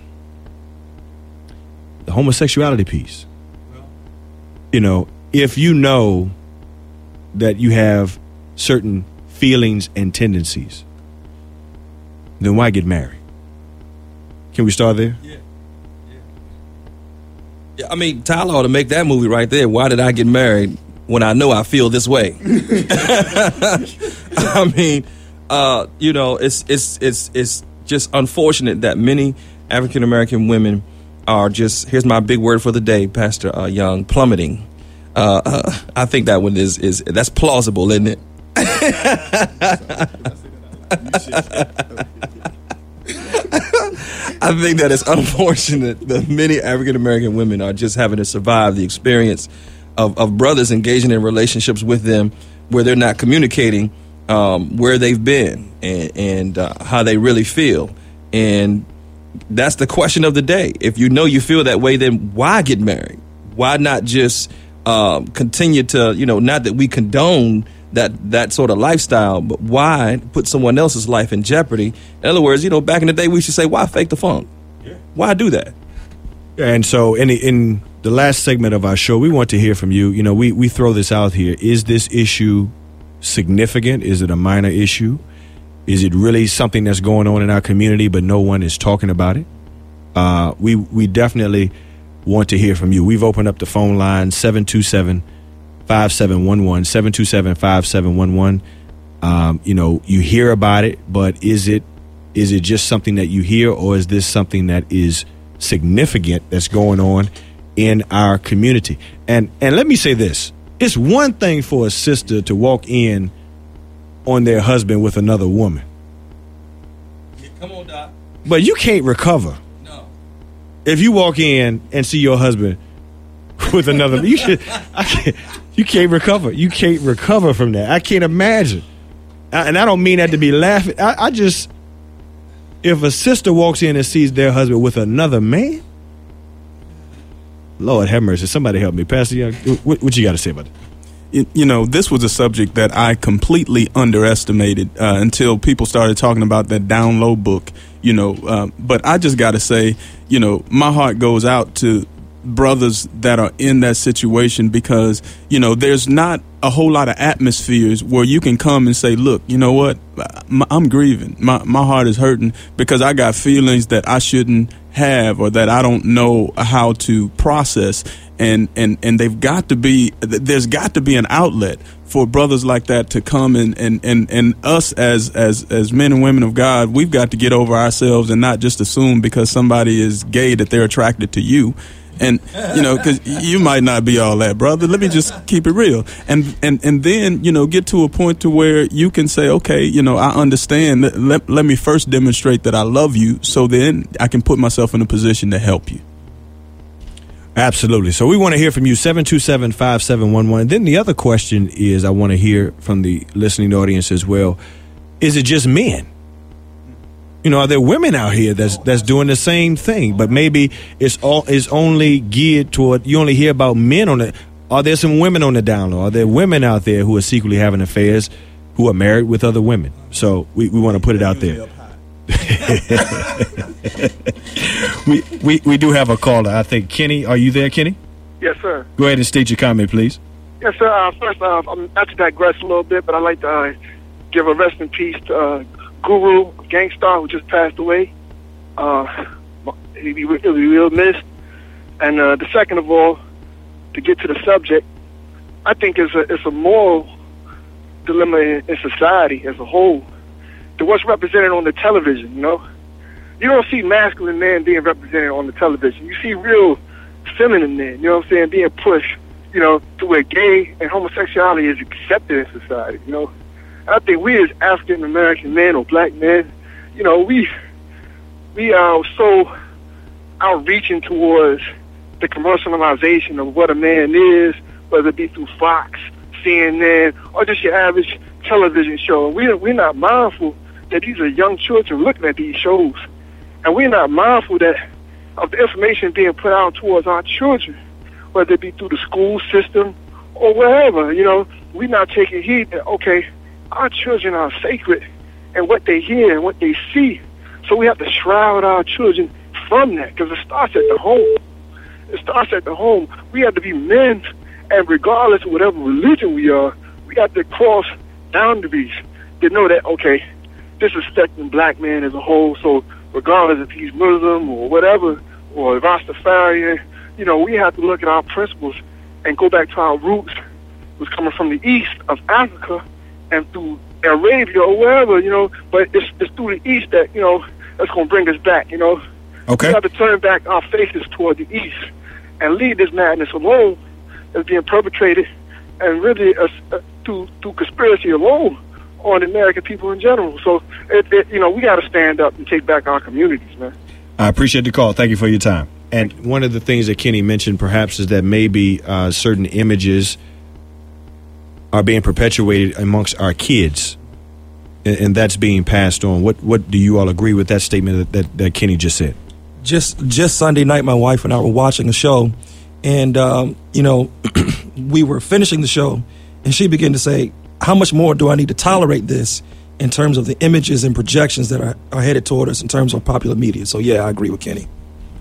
the homosexuality piece. You know, if you know that you have certain feelings and tendencies, then why get married? Can we start there? Yeah, yeah. I mean, Tyler ought to make that movie right there. Why did I get married when I know I feel this way? I mean, uh, you know, it's it's it's it's just unfortunate that many African American women are just. Here's my big word for the day, Pastor uh, Young, plummeting. Uh, uh, I think that one is is that's plausible, isn't it? I think that it's unfortunate that many African American women are just having to survive the experience of, of brothers engaging in relationships with them where they're not communicating um, where they've been and, and uh, how they really feel. And that's the question of the day. If you know you feel that way, then why get married? Why not just um, continue to, you know, not that we condone that that sort of lifestyle, but why put someone else's life in jeopardy? In other words, you know, back in the day, we should say, why fake the funk? Why do that? And so, in the, in the last segment of our show, we want to hear from you. You know, we we throw this out here: is this issue significant? Is it a minor issue? Is it really something that's going on in our community, but no one is talking about it? Uh, we we definitely want to hear from you. We've opened up the phone line 727 5711 727 5711. Um, you know, you hear about it, but is it is it just something that you hear, or is this something that is significant that's going on in our community? And and let me say this: it's one thing for a sister to walk in on their husband with another woman, Come on, Doc. but you can't recover. If you walk in and see your husband with another. You should, I can't, you can't recover. You can't recover from that. I can't imagine. I- And I don't mean that to be laughing. I, I just, if a sister walks in and sees their husband with another man, Lord have mercy. Somebody help me, Pastor Young. What, what you got to say about it? you, know, this was a subject that I completely underestimated uh, until people started talking about that down low book. You know, uh, but I just got to say, you know, my heart goes out to brothers that are in that situation because you know there's not a whole lot of atmospheres where you can come and say look you know what? I'm grieving. My, my heart is hurting because i got feelings that i shouldn't have or that i don't know how to process. And and and they've got to be there's got to be an outlet for brothers like that to come and and and, and us as as as men and women of god we've got to get over ourselves and not just assume because somebody is gay that they're attracted to you. And you know because you might not be all that brother. Let me just keep it real. And and and then you know get to a point to where you can say okay you know i understand. Let, let, let me first demonstrate that i love you so then i can put myself in a position to help you Absolutely. So we want to hear from you, 727 5711. And then the other question is I want to hear from the listening audience as well. Is it just men? You know, are there women out here that's that's doing the same thing, but maybe it's all is only geared toward you only hear about men on it. Are there some women on the down low? Are there women out there who are secretly having affairs who are married with other women? So we, we want to put it out there. we, we we do have a caller. I think Kenny, are you there, Kenny? Yes, sir. Go ahead and state your comment, please. Yes, sir. Uh, first, uh, I'm not to digress a little bit, but I'd like to uh, give a rest in peace to uh, Guru Gang Starr, who just passed away. Uh, he'll, be, he'll be real missed. And uh, the second of all, to get to the subject, I think it's a, it's a moral dilemma in, in society as a whole. To what's represented on the television, you know? You don't see masculine men being represented on the television. You see real feminine men, you know what I'm saying, being pushed, you know, to where gay and homosexuality is accepted in society, you know. And I think we as African American men or black men, you know, we we are so outreaching towards the commercialization of what a man is, whether it be through Fox, CNN, or just your average television show. We we're not mindful that these are young children looking at these shows, and we're not mindful that of the information being put out towards our children, whether it be through the school system or wherever. You know, we're not taking heed that okay, our children are sacred, and what they hear and what they see. So we have to shroud our children from that because it starts at the home. It starts at the home. We have to be men, and regardless of whatever religion we are, we have to cross boundaries to know that okay, this is affecting black men as a whole. So regardless if he's Muslim or whatever, or Rastafarian, you know, we have to look at our principles and go back to our roots, was coming from the east of Africa and through Arabia or wherever, you know. But it's, it's through the east that you know that's going to bring us back, you know. Okay. We have to turn back our faces toward the east and leave this madness alone that's being perpetrated and really uh, through through conspiracy alone on the American people in general. So, it, it, you know, we got to stand up and take back our communities, man. I appreciate the call. Thank you for your time. And one of the things that Kenny mentioned, perhaps, is that maybe uh, certain images are being perpetuated amongst our kids, and, and, that's being passed on. What What do you all agree with that statement that, that, that Kenny just said? Just just Sunday night, my wife and I were watching a show, and um, you know, we were finishing the show, and she began to say, "How much more do I need to tolerate this?" in terms of the images and projections that are, are headed toward us in terms of popular media. So, yeah, I agree with Kenny.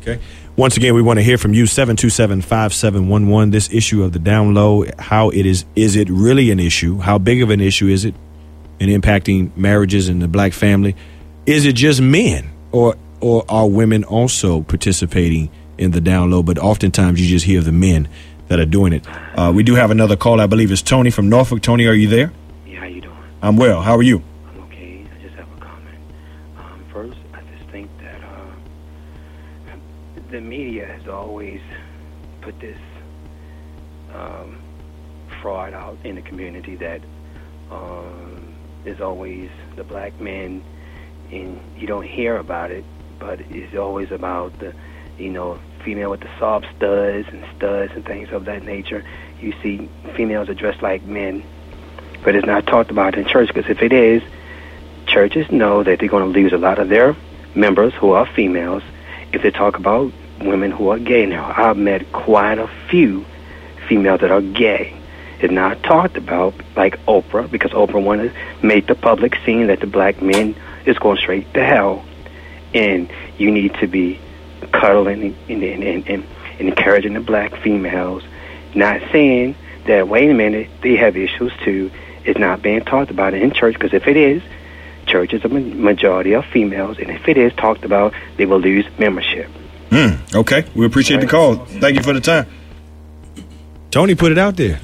Okay. Once again, we want to hear from you 727-5711 this issue of the down low, how it is is it really an issue? How big of an issue is it in impacting marriages and the black family? Is it just men or or are women also participating in the down low? But oftentimes you just hear the men that are doing it. Uh, we do have another call. I believe it's Tony from Norfolk. Tony, are you there? Yeah, how you doing? I'm well. How are you? I'm okay. I just have a comment. First, I just think that the media has always put this um, fraud out in the community that um, there's always the black men, and you don't hear about it, but it's always about the, you know, female with the soft studs and studs and things of that nature. You see females are dressed like men, but it's not talked about in church because if it is, churches know that they're going to lose a lot of their members who are females if they talk about women who are gay now. I've met quite a few females that are gay. It's not talked about like Oprah because Oprah wanted to make the public scene that the black men is going straight to hell, and you need to be cuddling and, and, and, and encouraging the black females. Not saying that wait a minute they have issues too. It's not being talked about in church because if it is, church is a majority of females, and if it is talked about, they will lose membership. Mm, okay, we appreciate the call. Thank you for the time. Tony put it out there.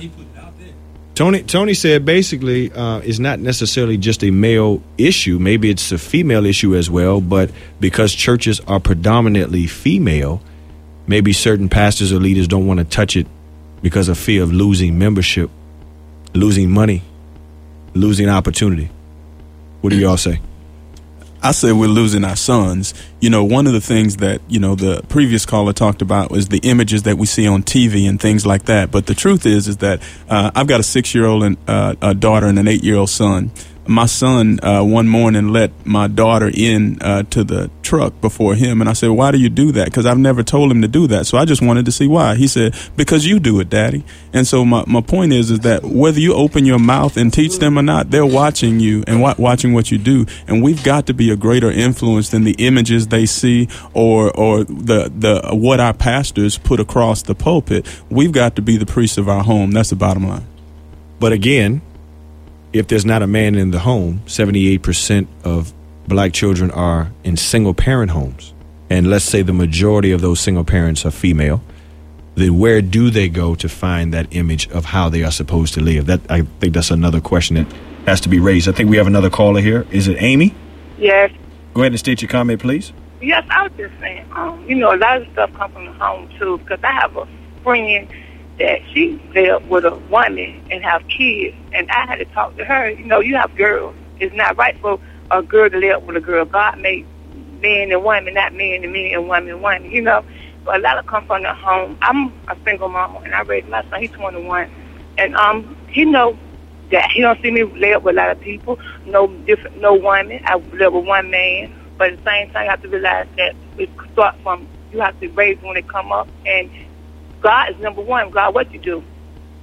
Tony Tony said basically uh, it's not necessarily just a male issue. Maybe it's a female issue as well. But because churches are predominantly female, maybe certain pastors or leaders don't want to touch it because of fear of losing membership, losing money, losing opportunity. What do y'all say? I say we're losing our sons. You know, one of the things that, you know, the previous caller talked about was the images that we see on TV and things like that. But the truth is, is that uh, I've got a six year old and uh, a daughter and an eight year old son my son uh, one morning let my daughter in uh, to the truck before him, and I said, "Why do you do that?" Because I've never told him to do that. So I just wanted to see why. He said, "Because you do it, Daddy." And so my, my point is is that whether you open your mouth and teach them or not, they're watching you and wa- watching what you do. And we've got to be a greater influence than the images they see or or the the what our pastors put across the pulpit. We've got to be the priests of our home. That's the bottom line. But again, if there's not a man in the home, 78% of black children are in single parent homes. And let's say the majority of those single parents are female, then where do they go to find that image of how they are supposed to live? That I think that's another question that has to be raised. I think we have another caller here. Is it Amy? Yes. Go ahead and state your comment, please. Yes, I was just saying, um, you know, a lot of stuff comes from the home too, because I have a friend that she lived with a woman and have kids, and I had to talk to her. You know, you have girls. It's not right for a girl to live with a girl. God made men and women, not men and men and women and women. You know, but a lot of come from the home. I'm a single mama, and I raised my son. He's 21, and um, he know that he don't see me up with a lot of people, no different, no women. I live with one man, but at the same time, you have to realize that it start from you have to raise when they come up, and God is number one. God, what you do,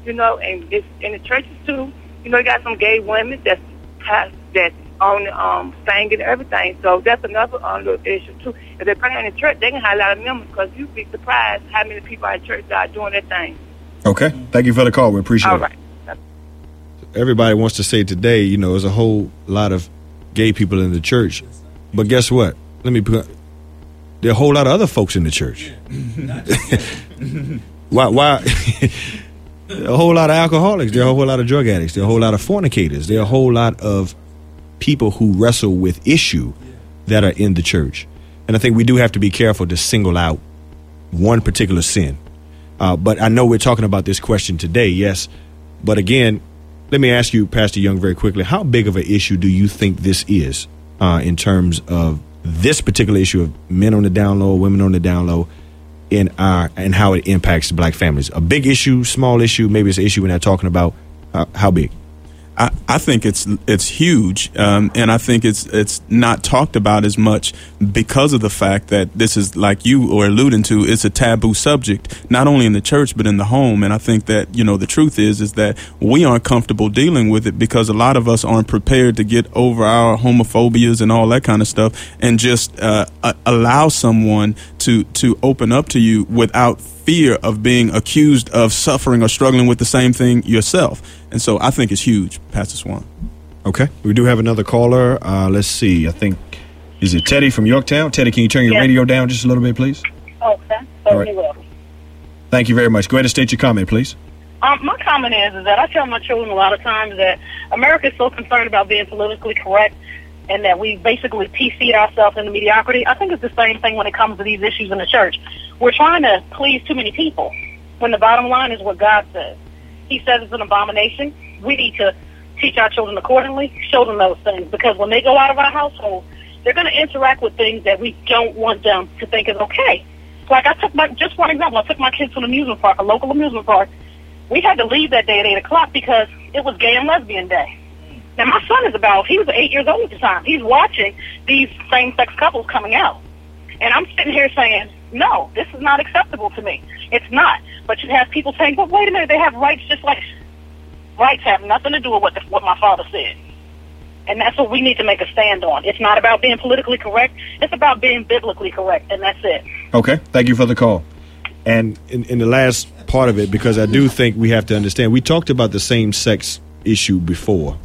you know, and it's in the churches too. You know, you got some gay women that's past that on um singing and everything. So that's another um, little issue too. If they're praying in the church, they can have a lot of members because you'd be surprised how many people in church that are doing their thing. Okay. Thank you for the call. We appreciate All it. right. Everybody wants to say today, you know, there's a whole lot of gay people in the church. But guess what? Let me put there are a whole lot of other folks in the church. why why a whole lot of alcoholics, there are a whole lot of drug addicts, there are a whole lot of fornicators, there are a whole lot of people who wrestle with issue that are in the church. And I think we do have to be careful to single out one particular sin. Uh, but I know we're talking about this question today, yes. But again, let me ask you, Pastor Young, very quickly how big of an issue do you think this is uh, in terms of this particular issue of men on the down low, women on the down low, in our and how it impacts black families? A big issue, small issue, maybe it's an issue we're not talking about. Uh, how big? I, I think it's it's huge, um, and I think it's it's not talked about as much because of the fact that this is like you were alluding to. It's a taboo subject, not only in the church but in the home. And I think that you know the truth is is that we aren't comfortable dealing with it because a lot of us aren't prepared to get over our homophobias and all that kind of stuff, and just uh, allow someone to to open up to you without fear of being accused of suffering or struggling with the same thing yourself. And so I think it's huge, Pastor Swann. Okay, we do have another caller. Uh, let's see. I think is it Teddy from Yorktown? Teddy, can you turn your Yes. radio down just a little bit, please? Okay, All certainly right. will. Thank you very much. Go ahead and state your comment, please. Um, my comment is, is that I tell my children a lot of times that America is so concerned about being politically correct and that we basically PC ourselves into mediocrity. I think it's the same thing when it comes to these issues in the church. We're trying to please too many people when the bottom line is what God says. He says it's an abomination. We need to teach our children accordingly, show them those things, because when they go out of our household, they're going to interact with things that we don't want them to think is okay. Like I took my, just one example, I took my kids to an amusement park, a local amusement park. We had to leave that day at 8 o'clock because it was gay and lesbian day. Now my son is about, he was eight years old at the time. He's watching these same-sex couples coming out. And I'm sitting here saying, no, this is not acceptable to me. It's not. But you have people saying, but wait a minute, they have rights just like, rights have nothing to do with what, the, what my father said. And that's what we need to make a stand on. It's not about being politically correct. It's about being biblically correct, and that's it. Okay, thank you for the call. And in, in the last part of it, because I do think we have to understand, we talked about the same sex issue before.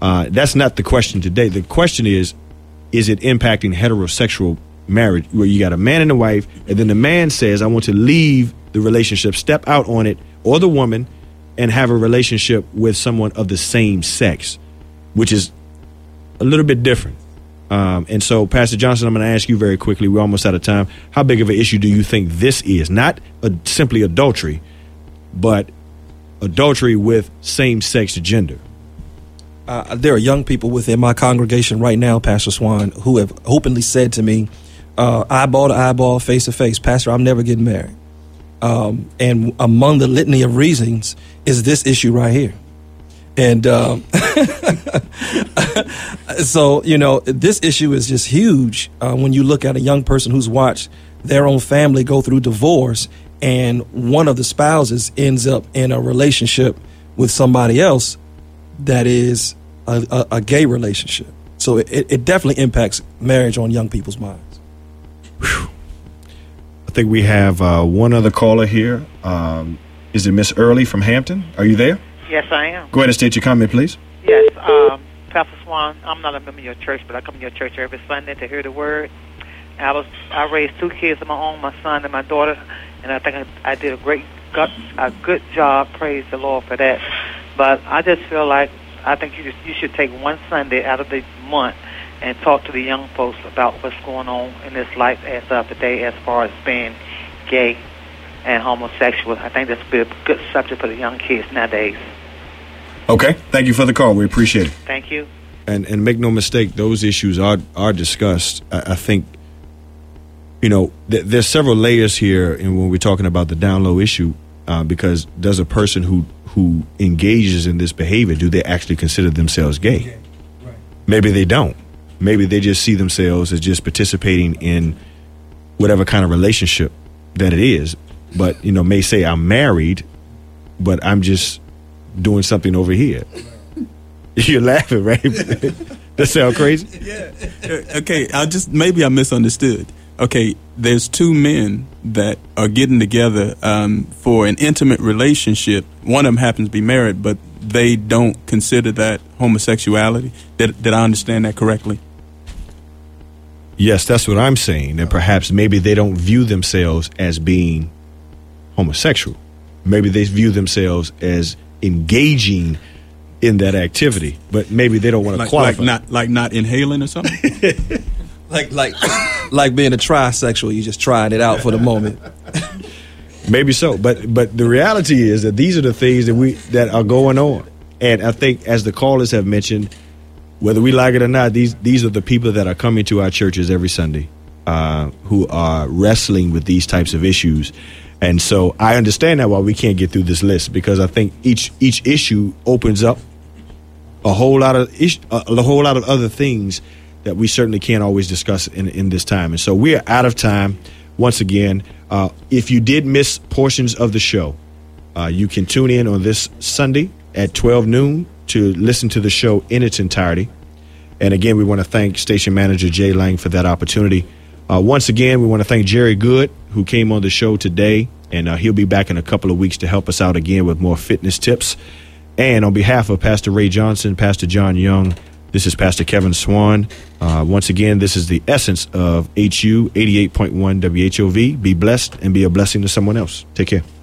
Uh, that's not the question today. The question is, is it impacting heterosexual marriage, where you got a man and a wife, and then the man says, "I want to leave the relationship, step out on it," or the woman, and have a relationship with someone of the same sex, which is a little bit different. Um, and so, Pastor Johnson, I'm going to ask you very quickly. We're almost out of time. How big of an issue do you think this is? Not a, simply adultery, but adultery with same-sex gender. Uh, there are young people within my congregation right now, Pastor Swann, who have openly said to me, uh, eyeball to eyeball, face to face, Pastor, I'm never getting married. Um, and among the litany of reasons is this issue right here. And um, so, you know, this issue is just huge uh, when you look at a young person who's watched their own family go through divorce and one of the spouses ends up in a relationship with somebody else that is a, a, a gay relationship. So it, it definitely impacts marriage on young people's minds. I think we have uh, one other caller here. Um, is it Miss Early from Hampton? Are you there? Yes, I am. Go ahead and state your comment, please. Yes, um, Pastor Swann, I'm not a member of your church, but I come to your church every Sunday to hear the word. I was I raised two kids of my own, my son and my daughter, and I think I, I did a great, gut, a good job. Praise the Lord for that. But I just feel like I think you just, you should take one Sunday out of the month and talk to the young folks about what's going on in this life as of today, as far as being gay and homosexual. I think that's a good, good subject for the young kids nowadays. Okay. Thank you for the call. We appreciate it. Thank you. And and make no mistake, those issues are are discussed. I, I think, you know, th- there's several layers here, and when we're talking about the down low issue, uh, because does a person who who engages in this behavior, do they actually consider themselves gay? Maybe they don't. Maybe they just see themselves as just participating in whatever kind of relationship that it is. But, you know, may say I'm married, but I'm just doing something over here. You're laughing, right? that sound crazy? Yeah. Okay, I just maybe I misunderstood. Okay, there's two men that are getting together um, for an intimate relationship. One of them happens to be married, but they don't consider that homosexuality. Did, did I understand that correctly? Yes, that's what I'm saying. And perhaps maybe they don't view themselves as being homosexual. Maybe they view themselves as engaging in that activity, but maybe they don't want to Like, qualify. like not like not inhaling or something. Like like like being a trisexual, you just trying it out for the moment. Maybe so, but but the reality is that these are the things that we that are going on, and I think as the callers have mentioned, whether we like it or not, these these are the people that are coming to our churches every Sunday, uh, who are wrestling with these types of issues, and so I understand that why we can't get through this list because I think each each issue opens up a whole lot of ish, a, whole lot of other things that we certainly can't always discuss in in this time, and so we are out of time. Once again, uh, if you did miss portions of the show, uh, you can tune in on this Sunday at 12 noon to listen to the show in its entirety. And again, we want to thank station manager Jay Lang for that opportunity. Uh, once again, we want to thank Jerry Good, who came on the show today, and uh, he'll be back in a couple of weeks to help us out again with more fitness tips. And on behalf of Pastor Ray Johnson, Pastor John Young, this is Pastor Kevin Swann. Uh, once again, this is the essence of HU 88.1 WHOV. Be blessed and be a blessing to someone else. Take care.